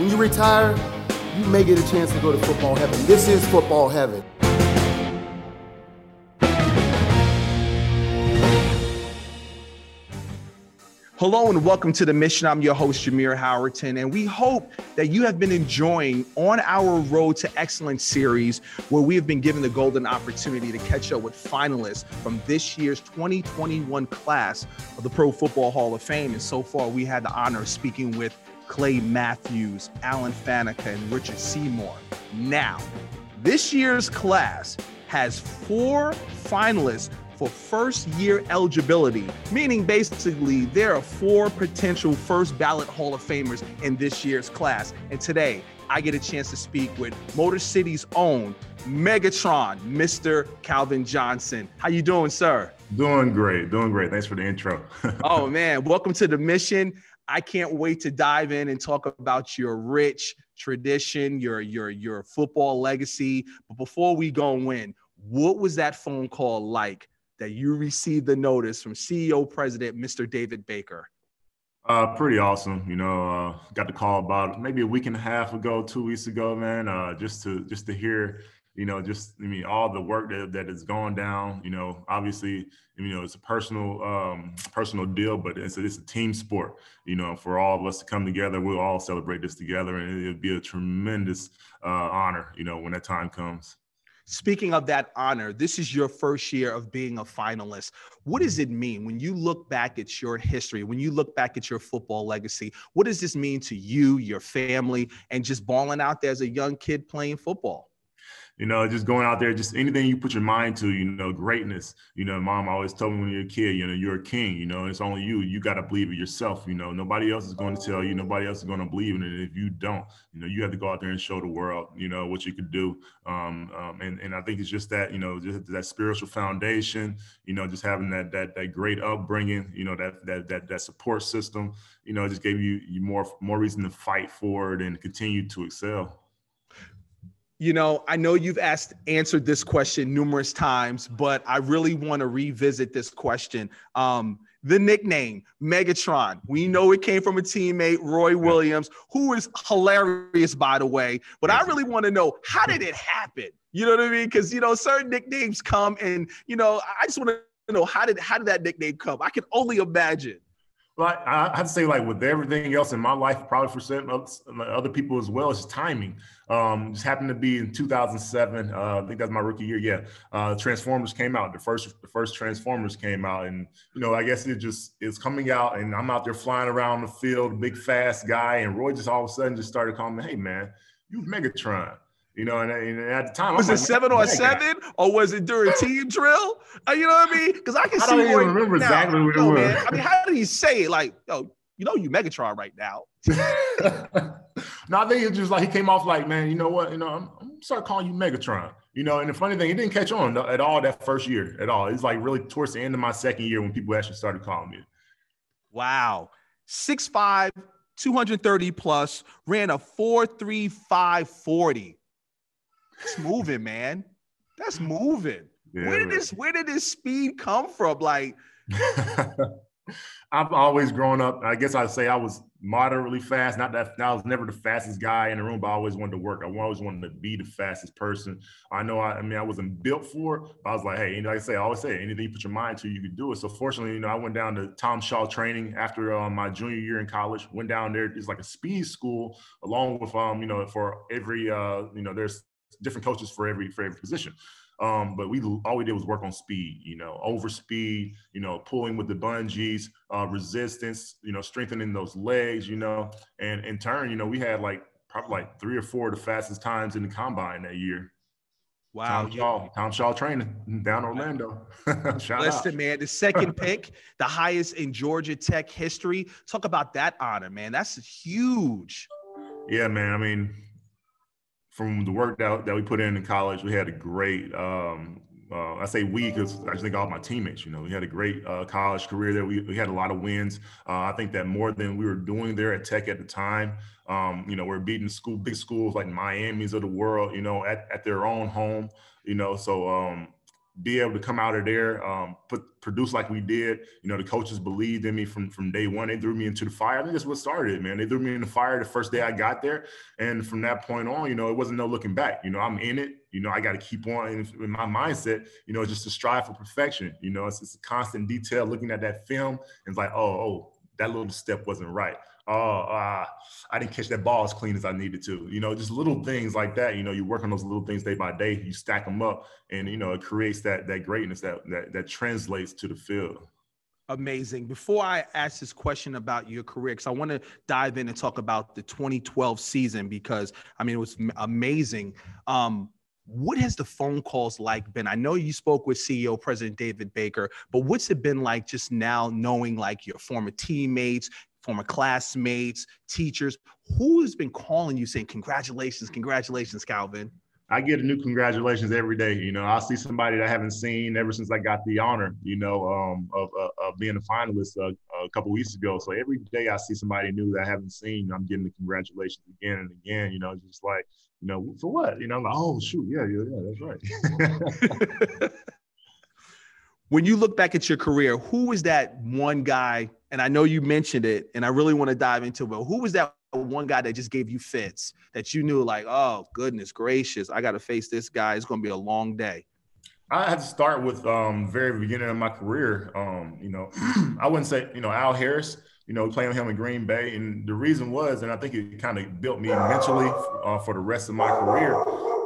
When you retire, you may get a chance to go to football heaven. This is football heaven. Hello and welcome to the mission. I'm your host, Jameer Howerton, and we hope that you have been enjoying On Our Road to Excellence series, where we have been given the golden opportunity to catch up with finalists from this year's 2021 class of the Pro Football Hall of Fame. And so far, we had the honor of speaking with Clay Matthews, Alan Faneca, and Richard Seymour. Now, this year's class has four finalists for first year eligibility, meaning basically there are four potential first ballot Hall of Famers in this year's class. And today, I get a chance to speak with Motor City's own Megatron, Mr. Calvin Johnson. How you doing, sir? Doing great, doing great. Thanks for the intro. oh man, welcome to the mission. I can't wait to dive in and talk about your rich tradition, your your your football legacy. But before we go and win, what was that phone call like that you received the notice from CEO President Mr. David Baker? Uh, pretty awesome. You know, uh, got the call about maybe a week and a half ago, two weeks ago, man. Uh, just to just to hear, you know, just I mean, all the work that that has gone down. You know, obviously, you know, it's a personal um, personal deal, but it's a, it's a team sport. You know, for all of us to come together, we'll all celebrate this together, and it'll be a tremendous uh, honor. You know, when that time comes. Speaking of that honor, this is your first year of being a finalist. What does it mean when you look back at your history, when you look back at your football legacy? What does this mean to you, your family, and just balling out there as a young kid playing football? You know, just going out there, just anything you put your mind to, you know, greatness. You know, mom always told me when you're a kid, you know, you're a king, you know, it's only you. You got to believe it yourself, you know. Nobody else is going to tell you, nobody else is going to believe in it if you don't. You know, you have to go out there and show the world, you know, what you could do. Um, um, and, and I think it's just that, you know, just that spiritual foundation, you know, just having that that that great upbringing, you know, that that that that support system, you know, just gave you, you more more reason to fight for it and continue to excel you know, I know you've asked answered this question numerous times, but I really want to revisit this question. Um, the nickname Megatron. We know it came from a teammate, Roy Williams, who is hilarious, by the way. But I really want to know how did it happen? You know what I mean? Because you know, certain nicknames come, and you know, I just want to know how did how did that nickname come? I can only imagine. But I have to say, like with everything else in my life, probably for certain other people as well, it's timing. Um, just happened to be in 2007. Uh, I think that's my rookie year. Yeah, uh, Transformers came out. The first, the first Transformers came out, and you know, I guess it just it's coming out, and I'm out there flying around the field, big fast guy, and Roy just all of a sudden just started calling me, "Hey man, you Megatron." You know, and, and at the time, was I'm it like, seven on seven, or was it during team drill? Uh, you know what I mean? Because I can I see. I don't even remember now, exactly what it was. Man, I mean, how did he say it? Like, yo, you know, you Megatron right now. no, I think it's just like he came off like, man, you know what? You know, I'm, I'm start calling you Megatron. You know, and the funny thing, it didn't catch on at all that first year at all. It's like really towards the end of my second year when people actually started calling me. Wow, six five, 230 plus, ran a four three five forty. That's moving, man. That's moving. Yeah, where did man. this where did this speed come from? Like I've always grown up. I guess I'd say I was moderately fast. Not that I was never the fastest guy in the room, but I always wanted to work. I always wanted to be the fastest person. I know. I, I mean, I wasn't built for it. But I was like, hey, like I say, I always say, anything you put your mind to, you can do it. So fortunately, you know, I went down to Tom Shaw training after uh, my junior year in college. Went down there. It's like a speed school, along with um, you know, for every uh, you know, there's different coaches for every for every position. Um, but we all we did was work on speed, you know, over speed, you know, pulling with the bungees, uh, resistance, you know, strengthening those legs, you know, and in turn, you know, we had like probably like three or four of the fastest times in the combine that year. Wow. Tom Shaw, Tom Shaw training down Orlando. Shout Listen, out. man, the second pick, the highest in Georgia Tech history. Talk about that honor, man. That's huge. Yeah, man. I mean, from the work that, that we put in in college, we had a great, um, uh, I say we because I just think all my teammates, you know, we had a great uh, college career there. We, we had a lot of wins. Uh, I think that more than we were doing there at Tech at the time, um, you know, we're beating school, big schools like Miami's of the world, you know, at, at their own home, you know, so um, be able to come out of there, um, put produce like we did. You know, the coaches believed in me from from day one. They threw me into the fire. I think that's what started it, man. They threw me in the fire the first day I got there, and from that point on, you know, it wasn't no looking back. You know, I'm in it. You know, I got to keep on in, my mindset. You know, just to strive for perfection. You know, it's, it's a constant detail looking at that film, and it's like, oh, oh, that little step wasn't right oh, uh, I didn't catch that ball as clean as I needed to. You know, just little things like that. You know, you work on those little things day by day. You stack them up, and you know, it creates that that greatness that that that translates to the field. Amazing. Before I ask this question about your career, because I want to dive in and talk about the 2012 season, because I mean, it was amazing. Um, what has the phone calls like been? I know you spoke with CEO President David Baker, but what's it been like just now knowing like your former teammates, former classmates, teachers. Who has been calling you saying, Congratulations, congratulations, Calvin? I get a new congratulations every day. You know, I'll see somebody that I haven't seen ever since I got the honor, you know, um, of, of, of, being a finalist uh, a couple weeks ago. So every day I see somebody new that I haven't seen, I'm getting the congratulations again and again. You know, just like, you know, for what? You know, I'm like, oh shoot, yeah, yeah, yeah, that's right. when you look back at your career, who was that one guy and I know you mentioned it, and I really want to dive into it. But who was that one guy that just gave you fits that you knew, like, oh goodness gracious, I got to face this guy. It's going to be a long day. I had to start with um very beginning of my career. Um, you know, I wouldn't say you know Al Harris. You know, playing with him in Green Bay, and the reason was, and I think it kind of built me mentally uh, for the rest of my career,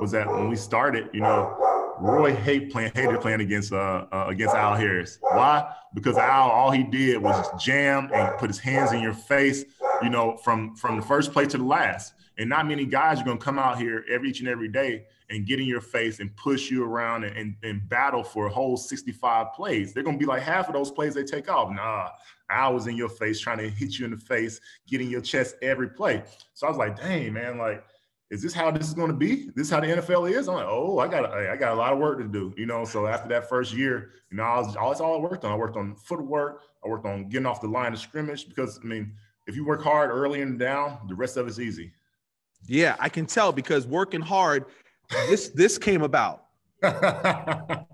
was that when we started, you know, Roy hate playing, hated playing against uh, uh, against Al Harris. Why? Because Al, all he did was jam and put his hands in your face, you know, from from the first play to the last. And not many guys are gonna come out here every each and every day and get in your face and push you around and, and, and battle for a whole 65 plays. They're gonna be like half of those plays they take off. Nah, I was in your face trying to hit you in the face, getting your chest every play. So I was like, dang, man, like is this how this is going to be? This is how the NFL is? I'm like, oh, I got I got a lot of work to do, you know. So after that first year, you know, I was all that's all I worked on. I worked on footwork. I worked on getting off the line of scrimmage because I mean, if you work hard early and down, the rest of it's easy. Yeah, I can tell because working hard, this this came about. I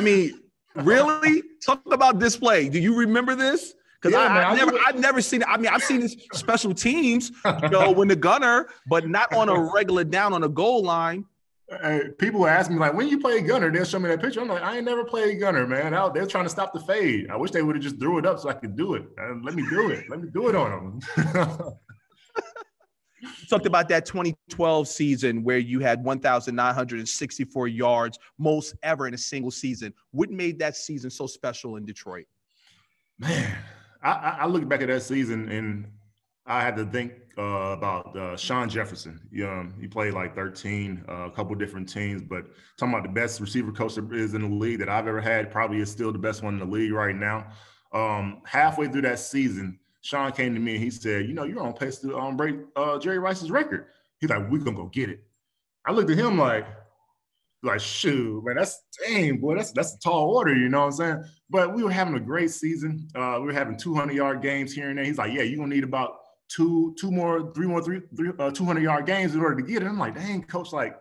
mean, really? Talk about display. Do you remember this? Because yeah, I, have never, I've never seen. I mean, I've seen this special teams, you know, when the gunner, but not on a regular down on a goal line. Hey, people ask me like, when you play gunner, they'll show me that picture. I'm like, I ain't never played gunner, man. they're trying to stop the fade. I wish they would have just threw it up so I could do it. Uh, let me do it. Let me do it on them. talked about that 2012 season where you had 1,964 yards, most ever in a single season. What made that season so special in Detroit? Man, I, I look back at that season and I had to think uh, about uh, Shawn Jefferson. Um, he played like 13, uh, a couple different teams, but talking about the best receiver coach there is in the league that I've ever had, probably is still the best one in the league right now. Um, halfway through that season, Shawn came to me and he said, "You know, you're on pace to um, break uh, Jerry Rice's record." He's like, "We're gonna go get it." I looked at him like, like, shoot, man, that's dang, boy, that's that's a tall order, you know what I'm saying? But we were having a great season. Uh, we were having 200 yard games here and there. He's like, yeah, you're gonna need about two, two more, three more, three, three uh, 200 yard games in order to get it. I'm like, dang, coach, like,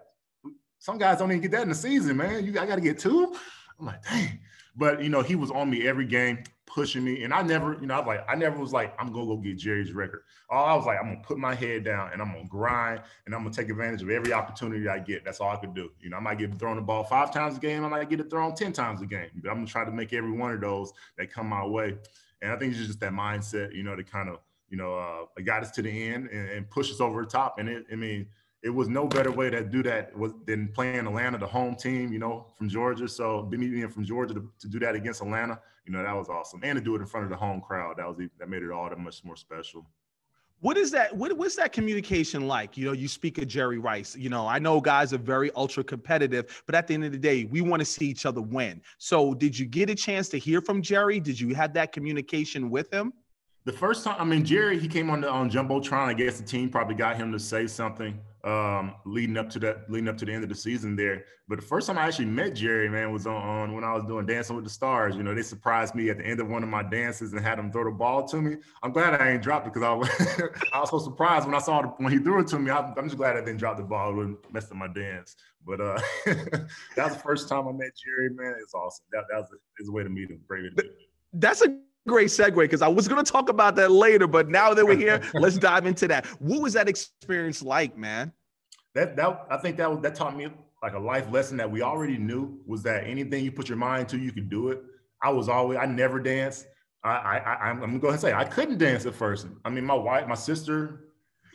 some guys don't even get that in the season, man. You I got to get two. I'm like, dang. But you know, he was on me every game pushing me. And I never, you know, I was like, I never was like, I'm gonna go get Jerry's record. All I was like, I'm gonna put my head down and I'm gonna grind and I'm gonna take advantage of every opportunity I get. That's all I could do. You know, I might get thrown the ball five times a game, I might get it thrown 10 times a game. But I'm gonna try to make every one of those that come my way. And I think it's just that mindset, you know, to kind of, you know, uh, got us to the end and, and push us over the top. And it, I mean, it was no better way to do that was than playing Atlanta, the home team, you know, from Georgia. So being from Georgia to, to do that against Atlanta, you know, that was awesome. And to do it in front of the home crowd, that was that made it all that much more special. What is that? What, what's that communication like? You know, you speak of Jerry Rice. You know, I know guys are very ultra competitive, but at the end of the day, we want to see each other win. So, did you get a chance to hear from Jerry? Did you have that communication with him? The first time, I mean, Jerry, he came on the on jumbotron. I guess the team probably got him to say something um, leading up to that, leading up to the end of the season there. But the first time I actually met Jerry, man, was on, on, when I was doing Dancing with the Stars. You know, they surprised me at the end of one of my dances and had him throw the ball to me. I'm glad I ain't dropped it because I was, I was so surprised when I saw it when he threw it to me. I, am just glad I didn't drop the ball. and wouldn't mess up my dance. But uh, that was the first time I met Jerry, man. It's awesome. That, that was a, a way to meet him. Great. That's a great segue because I was going to talk about that later, but now that we're here, let's dive into that. What was that experience like, man? That that I think that that taught me like a life lesson that we already knew was that anything you put your mind to, you could do it. I was always I never danced. I I I'm gonna go ahead and say I couldn't dance at first. I mean, my wife, my sister,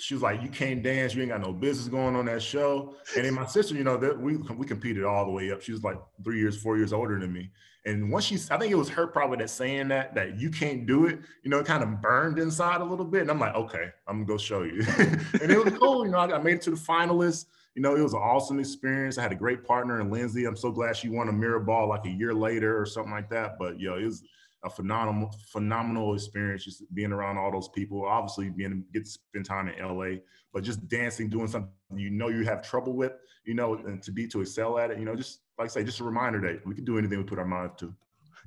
she was like, "You can't dance. You ain't got no business going on that show." And then my sister, you know, that we we competed all the way up. She was like three years, four years older than me. And once she, I think it was her probably that saying that that you can't do it. You know, it kind of burned inside a little bit. And I'm like, okay, I'm gonna go show you. and it was cool. You know, I, I made it to the finalists. You know, it was an awesome experience. I had a great partner in Lindsay. I'm so glad she won a mirror ball like a year later or something like that. But yo, it was a phenomenal, phenomenal experience just being around all those people. Obviously, being get to spend time in LA, but just dancing, doing something you know you have trouble with, you know, and to be to excel at it, you know, just like I say, just a reminder that we can do anything we put our minds to.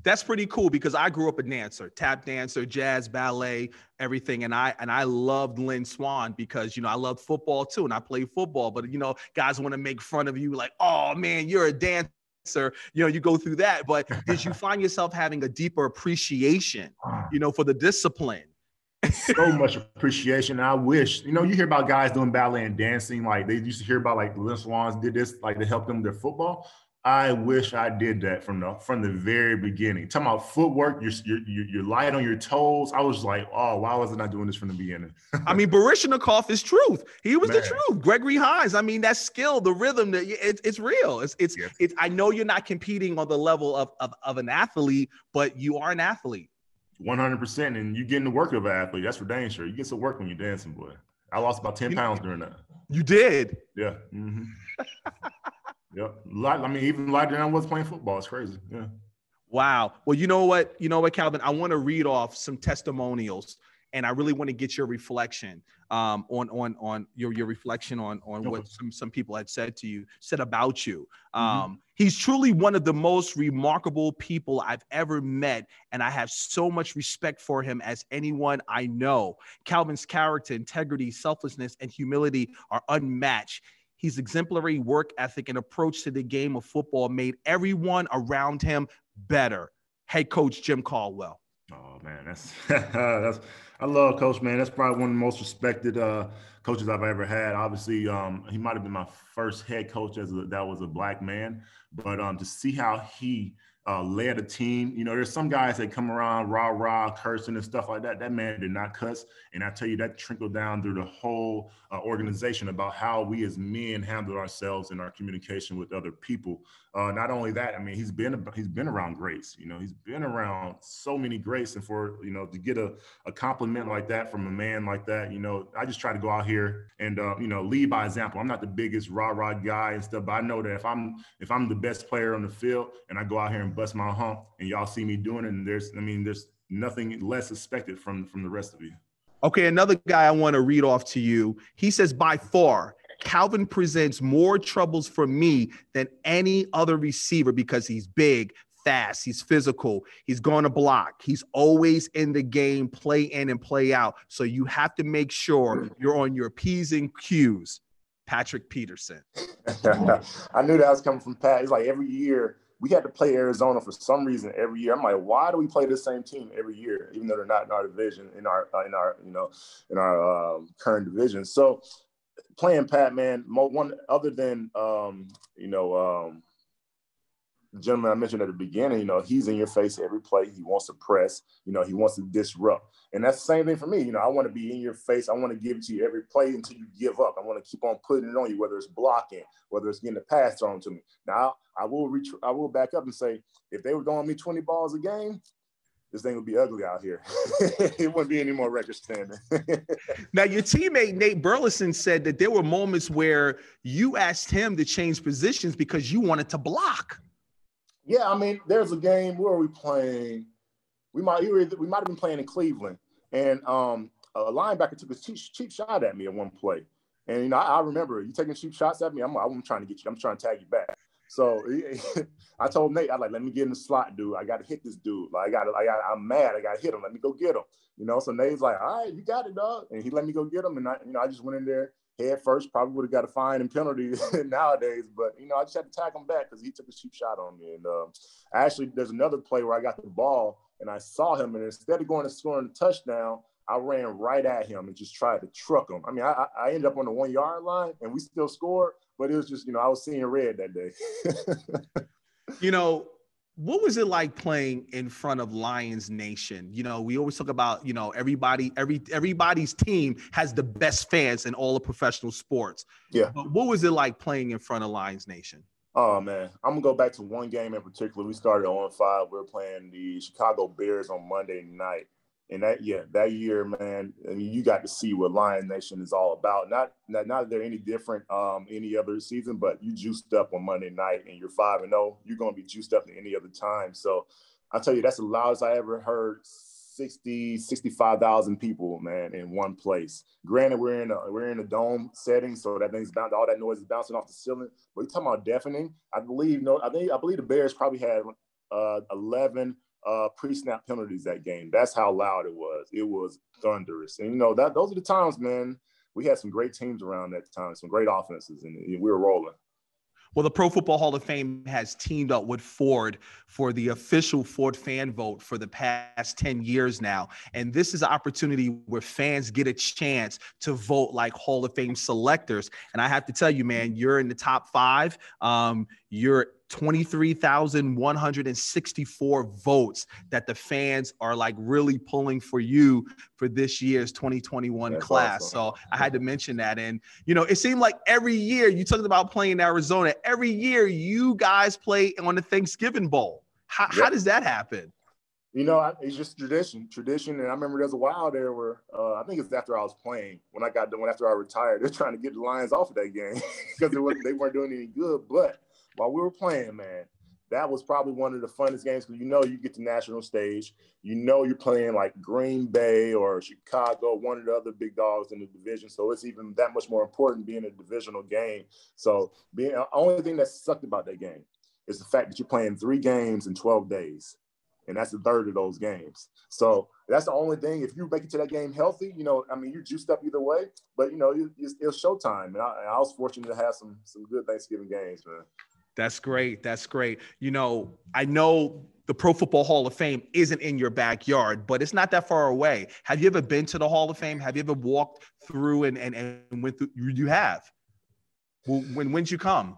That's pretty cool because I grew up a dancer, tap dancer, jazz, ballet, everything, and I and I loved Lynn Swann because you know I loved football too, and I played football. But you know, guys want to make fun of you, like, oh man, you're a dancer answer you know you go through that but did you find yourself having a deeper appreciation you know for the discipline so much appreciation. I wish, you know, you hear about guys doing ballet and dancing, like they used to hear about like Lynn Swans did this, like to help them their football. I wish I did that from the from the very beginning. Talking about footwork, you're you're you're light on your toes. I was like, oh, why was I not I doing this from the beginning? I mean, Baryshnikov is truth. He was Man. the truth. Gregory Hines. I mean, that skill, the rhythm, that it, it's real. It's it's yes. it's. I know you're not competing on the level of, of of an athlete, but you are an athlete. One hundred percent, and you getting the work of an athlete. That's for dang sure. You get some work when you're dancing, boy. I lost about ten you, pounds during that. You did. Yeah. Mm-hmm. Yep. I mean, even lighter than I was playing football. It's crazy. Yeah. Wow. Well, you know what? You know what, Calvin? I want to read off some testimonials, and I really want to get your reflection um, on on on your your reflection on on what some some people had said to you, said about you. Mm-hmm. Um, mm-hmm. He's truly one of the most remarkable people I've ever met, and I have so much respect for him as anyone I know. Calvin's character, integrity, selflessness, and humility are unmatched. His exemplary work ethic and approach to the game of football made everyone around him better. Head coach Jim Caldwell. Oh man, that's that's I love Coach man. That's probably one of the most respected uh, coaches I've ever had. Obviously, um, he might have been my first head coach as a, that was a black man, but um, to see how he uh, led a team. You know, there's some guys that come around rah rah cursing and stuff like that. That man did not cuss, and I tell you that trickled down through the whole uh, organization about how we as men handle ourselves in our communication with other people. Uh, not only that, I mean, he's been he's been around grace. You know, he's been around so many grace, and for you know to get a, a compliment like that from a man like that, you know, I just try to go out here and uh, you know lead by example. I'm not the biggest rah rah guy and stuff, but I know that if I'm if I'm the best player on the field and I go out here and bust my hump, and y'all see me doing it, and there's I mean, there's nothing less expected from from the rest of you. Okay, another guy I want to read off to you. He says, by far, Calvin presents more troubles for me than any other receiver because he's big, fast, he's physical, he's going to block, he's always in the game, play in and play out. So you have to make sure you're on your P's and Q's. Patrick Peterson. I knew that was coming from Pat. He's like every year we had to play Arizona for some reason every year. I'm like, why do we play the same team every year, even though they're not in our division, in our in our you know in our um, current division? So playing Pat, man, one other than um, you know um, gentleman I mentioned at the beginning, you know, he's in your face every play. He wants to press, you know, he wants to disrupt. And that's the same thing for me. You know, I want to be in your face. I want to give it to you every play until you give up. I want to keep on putting it on you, whether it's blocking, whether it's getting the pass thrown to me. Now, I will reach, I will back up and say, if they were throwing me 20 balls a game, this thing would be ugly out here. it wouldn't be any more record standing. now, your teammate Nate Burleson said that there were moments where you asked him to change positions because you wanted to block. Yeah, I mean, there's a game where we playing. We might we might have been playing in Cleveland, and um, a linebacker took a cheap, cheap shot at me at one play, And you know, I, I remember you taking cheap shots at me. I'm, I'm trying to get you. I'm trying to tag you back. So I told Nate, I like, let me get in the slot, dude. I got to hit this dude. Like, I got, I got, I'm mad. I got to hit him. Let me go get him. You know. So Nate's like, all right, you got it, dog. And he let me go get him. And I, you know, I just went in there head first. Probably would have got a fine and penalty nowadays, but you know, I just had to tag him back because he took a cheap shot on me. And uh, actually, there's another play where I got the ball and I saw him, and instead of going and scoring a touchdown, I ran right at him and just tried to truck him. I mean, I, I ended up on the one yard line and we still scored, but it was just, you know, I was seeing red that day. you know, what was it like playing in front of Lions Nation? You know, we always talk about, you know, everybody, every everybody's team has the best fans in all the professional sports. Yeah. But what was it like playing in front of Lions Nation? Oh man, I'm gonna go back to one game in particular. We started on five. We were playing the Chicago Bears on Monday night, and that yeah, that year, man, I mean, you got to see what Lion Nation is all about. Not not not that they're any different um any other season, but you juiced up on Monday night and you're five and. Oh, you're gonna be juiced up in any other time. So I tell you, that's the loudest I ever heard 60, 65,000 people, man, in one place. Granted, we're in a we're in a dome setting, so that thing's bound all that noise is bouncing off the ceiling. But you're talking about deafening. I believe no, I think I believe the Bears probably had uh, 11 uh, pre-snap penalties that game. That's how loud it was. It was thunderous. And you know that those are the times, man. We had some great teams around that time, some great offenses, and we were rolling. Well, the Pro Football Hall of Fame has teamed up with Ford for the official Ford fan vote for the past 10 years now. And this is an opportunity where fans get a chance to vote like Hall of Fame selectors. And I have to tell you, man, you're in the top five. Um, you're 23,164 votes that the fans are like really pulling for you for this year's 2021 That's class. Awesome. So I had to mention that. And, you know, it seemed like every year you talked about playing Arizona, every year you guys play on the Thanksgiving Bowl. How, yep. how does that happen? You know, it's just tradition, tradition. And I remember there's a while there where uh, I think it's after I was playing when I got done, after I retired, they're trying to get the Lions off of that game because they weren't doing any good. But while we were playing, man, that was probably one of the funnest games because you know you get to national stage. You know you're playing like Green Bay or Chicago, one of the other big dogs in the division. So it's even that much more important being a divisional game. So being the only thing that sucked about that game is the fact that you're playing three games in 12 days. And that's a third of those games. So that's the only thing. If you make it to that game healthy, you know, I mean, you're juiced up either way. But you know, it's, it's showtime, and I, I was fortunate to have some some good Thanksgiving games, man. That's great. That's great. You know, I know the Pro Football Hall of Fame isn't in your backyard, but it's not that far away. Have you ever been to the Hall of Fame? Have you ever walked through and and, and went through? You have. When when'd you come?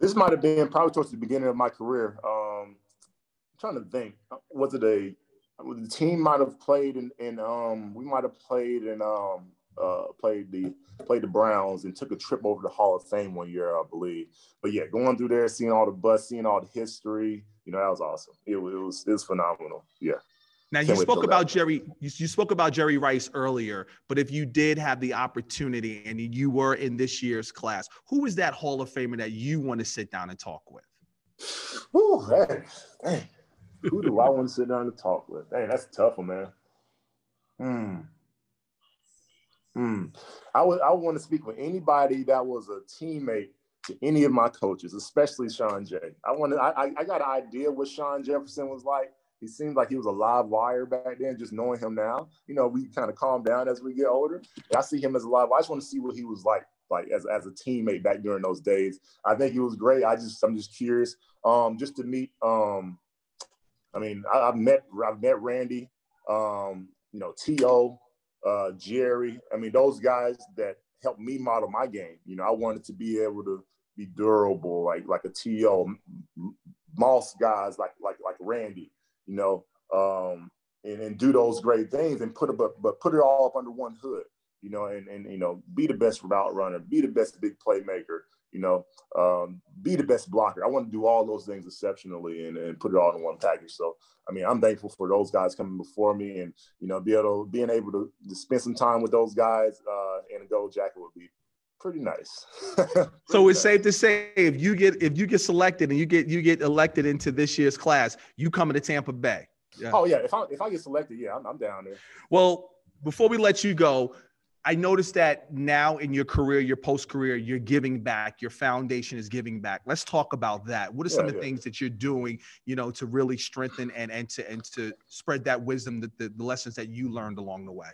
This might have been probably towards the beginning of my career. Um, I'm trying to think. Was it a the team might have played in, in um we might have played in um uh, played the played the Browns and took a trip over to Hall of Fame one year, I believe. But yeah, going through there, seeing all the bus, seeing all the history, you know, that was awesome. It, it was it was phenomenal. Yeah. Now you spoke about Jerry. You, you spoke about Jerry Rice earlier, but if you did have the opportunity and you were in this year's class, who is that Hall of Famer that you want to sit down and talk with? Ooh. Who do I want to sit down and talk with? Dang, that's tough one, man. Hmm. Hmm. I would I want to speak with anybody that was a teammate to any of my coaches, especially Shawn Jay. I want to I, I got an idea what Shawn Jefferson was like. He seemed like he was a live wire back then, just knowing him now. You know, we kind of calm down as we get older. And I see him as a live. I just want to see what he was like, like as, as a teammate back during those days. I think he was great. I just I'm just curious, um, just to meet. Um, I mean, I, have met I've met Randy, um, you know, T.O. uh, Jerry. I mean, those guys that helped me model my game. You know, I wanted to be able to be durable, like like a T.O., Moss guys like like like Randy. You know, um, and, and do those great things and put it but but put it all up under one hood. You know, and and you know, be the best route runner, be the best big playmaker you know, um, be the best blocker. I want to do all those things exceptionally and, and put it all in one package. So, I mean, I'm thankful for those guys coming before me and, you know, be able to, being able to, to spend some time with those guys uh, in a gold jacket would be pretty nice. pretty so it's nice. safe to say if you get, if you get selected and you get, you get elected into this year's class, you coming to Tampa Bay. Yeah. Oh yeah. If I, if I get selected, yeah, I'm, I'm down there. Well, before we let you go, I noticed that now in your career, your post career, you're giving back. Your foundation is giving back. Let's talk about that. What are some yeah, of the yeah. things that you're doing, you know, to really strengthen and and to and to spread that wisdom, the, the, the lessons that you learned along the way?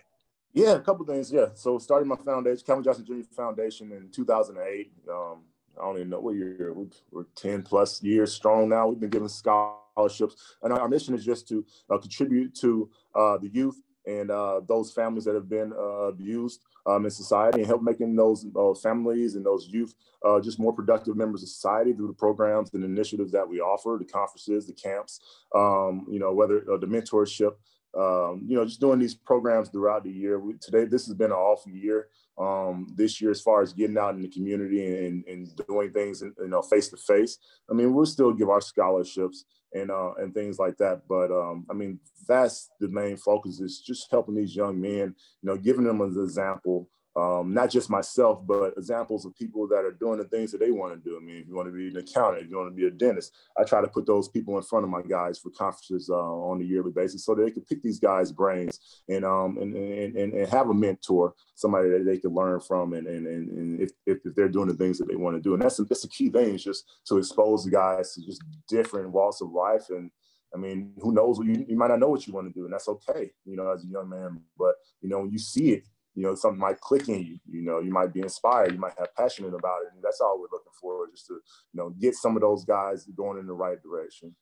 Yeah, a couple things. Yeah, so starting my foundation, Calvin Johnson Jr. Foundation in 2008. Um, I don't even know what year. We're 10 plus years strong now. We've been giving scholarships, and our mission is just to uh, contribute to uh, the youth and uh, those families that have been uh, abused um, in society and help making those uh, families and those youth uh, just more productive members of society through the programs and initiatives that we offer, the conferences, the camps, um, you know, whether uh, the mentorship, um, you know, just doing these programs throughout the year. We, today, this has been an awful year um, this year as far as getting out in the community and, and doing things, you know, face to face. I mean, we'll still give our scholarships and uh, and things like that. But um, I mean, that's the main focus is just helping these young men, you know, giving them an example um, not just myself, but examples of people that are doing the things that they want to do. I mean, if you want to be an accountant, if you want to be a dentist, I try to put those people in front of my guys for conferences uh, on a yearly basis so that they can pick these guys' brains and um and, and, and, have a mentor, somebody that they can learn from, and and, and if, if, if they're doing the things that they want to do, and that's that's the key thing is just to expose the guys to just different walks of life and. I mean, who knows? You, you might not know what you want to do, and that's okay, you know, as a young man. But you know, when you see it, you know, something might click in you, you know, you might be inspired, you might have passionate about it. And that's all we're looking for, just to, you know, get some of those guys going in the right direction.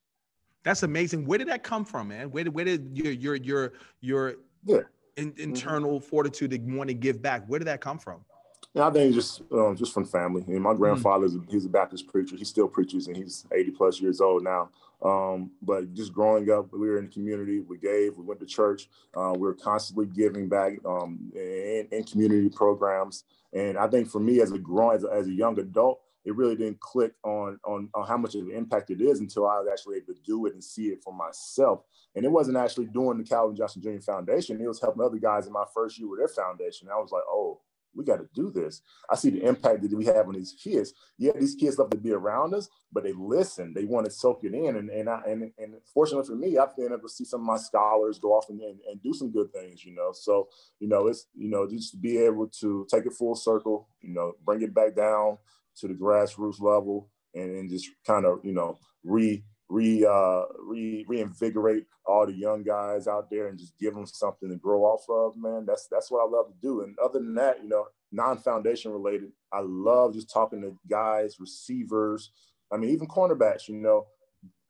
That's amazing. Where did that come from, man? Where did, where did your, your, your, your yeah. in, mm-hmm. internal mm-hmm. fortitude to want to give back? Where did that come from? Yeah, I think just um, just from family. I mean, my grandfather's mm. he's a Baptist preacher. He still preaches, and he's 80 plus years old now. Um, but just growing up, we were in the community. We gave. We went to church. Uh, we were constantly giving back um, in, in, community programs. And I think for me, as a growing as a, as a young adult, it really didn't click on, on, on how much of an impact it is until I was actually able to do it and see it for myself. And it wasn't actually doing the Calvin Johnson Jr. Foundation. It was helping other guys in my first year with their foundation. I was like, oh, we got to do this. I see the impact that we have on these kids. Yeah, these kids love to be around us, but they listen. They want to soak it in. And and I, and, and fortunately for me, I've been able to see some of my scholars go off and, and, and do some good things. You know, so you know it's you know just to be able to take it full circle. You know, bring it back down to the grassroots level and, and just kind of you know re re uh re reinvigorate all the young guys out there and just give them something to grow off of man that's that's what i love to do and other than that you know non-foundation related i love just talking to guys receivers i mean even cornerbacks you know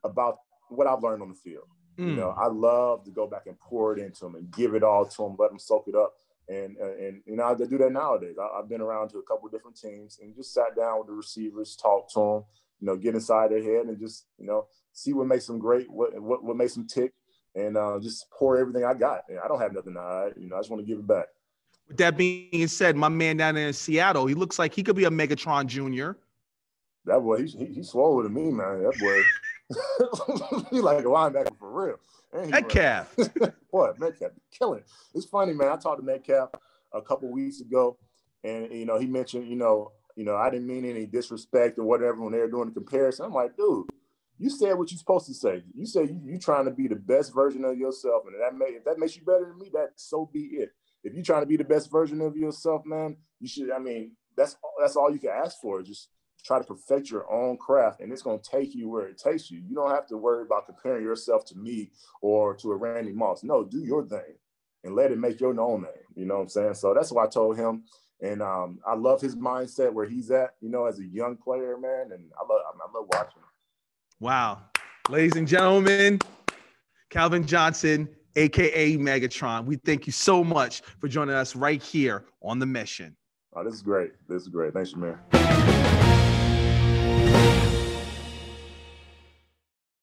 about what i've learned on the field mm. you know i love to go back and pour it into them and give it all to them let them soak it up and and you know I do that nowadays. I, have been around to a couple different teams and just sat down with the receivers, talked to them, you know, get inside their head and just you know see what makes them great, what what, what makes them tick, and uh, just pour everything I got. And I don't have nothing to hide. You know, I just want to give it back. With that being said, my man down there in Seattle, he looks like he could be a Megatron Junior. That boy, he's he, he's swollen to me, man. That boy, he like a linebacker for real. Metcalf. boy, Metcalf, killing. It's funny, man. I talked to Metcalf a couple weeks ago, and you know, he mentioned, you know, you know, I didn't mean any disrespect or whatever when they were doing the comparison. I'm like, dude, you said what you're supposed to say. You say you, you trying to be the best version of yourself, and that may if that makes you better than me, that so be it. If you're trying to be the best version of yourself, man, you should. I mean, that's that's all you can ask for. Just try to perfect your own craft, and it's going to take you where it takes you. You don't have to worry about comparing yourself to me or to a Randy Moss. No, do your thing and let it make your own name. You know what I'm saying? So that's why I told him. And um, I love his mindset where he's at, you know, as a young player, man. And I love, I love watching. Wow. Ladies and gentlemen, Calvin Johnson, AKA Megatron, we thank you so much for joining us right here on The Mission. Oh, this is great. This is great. Thanks, Shamir.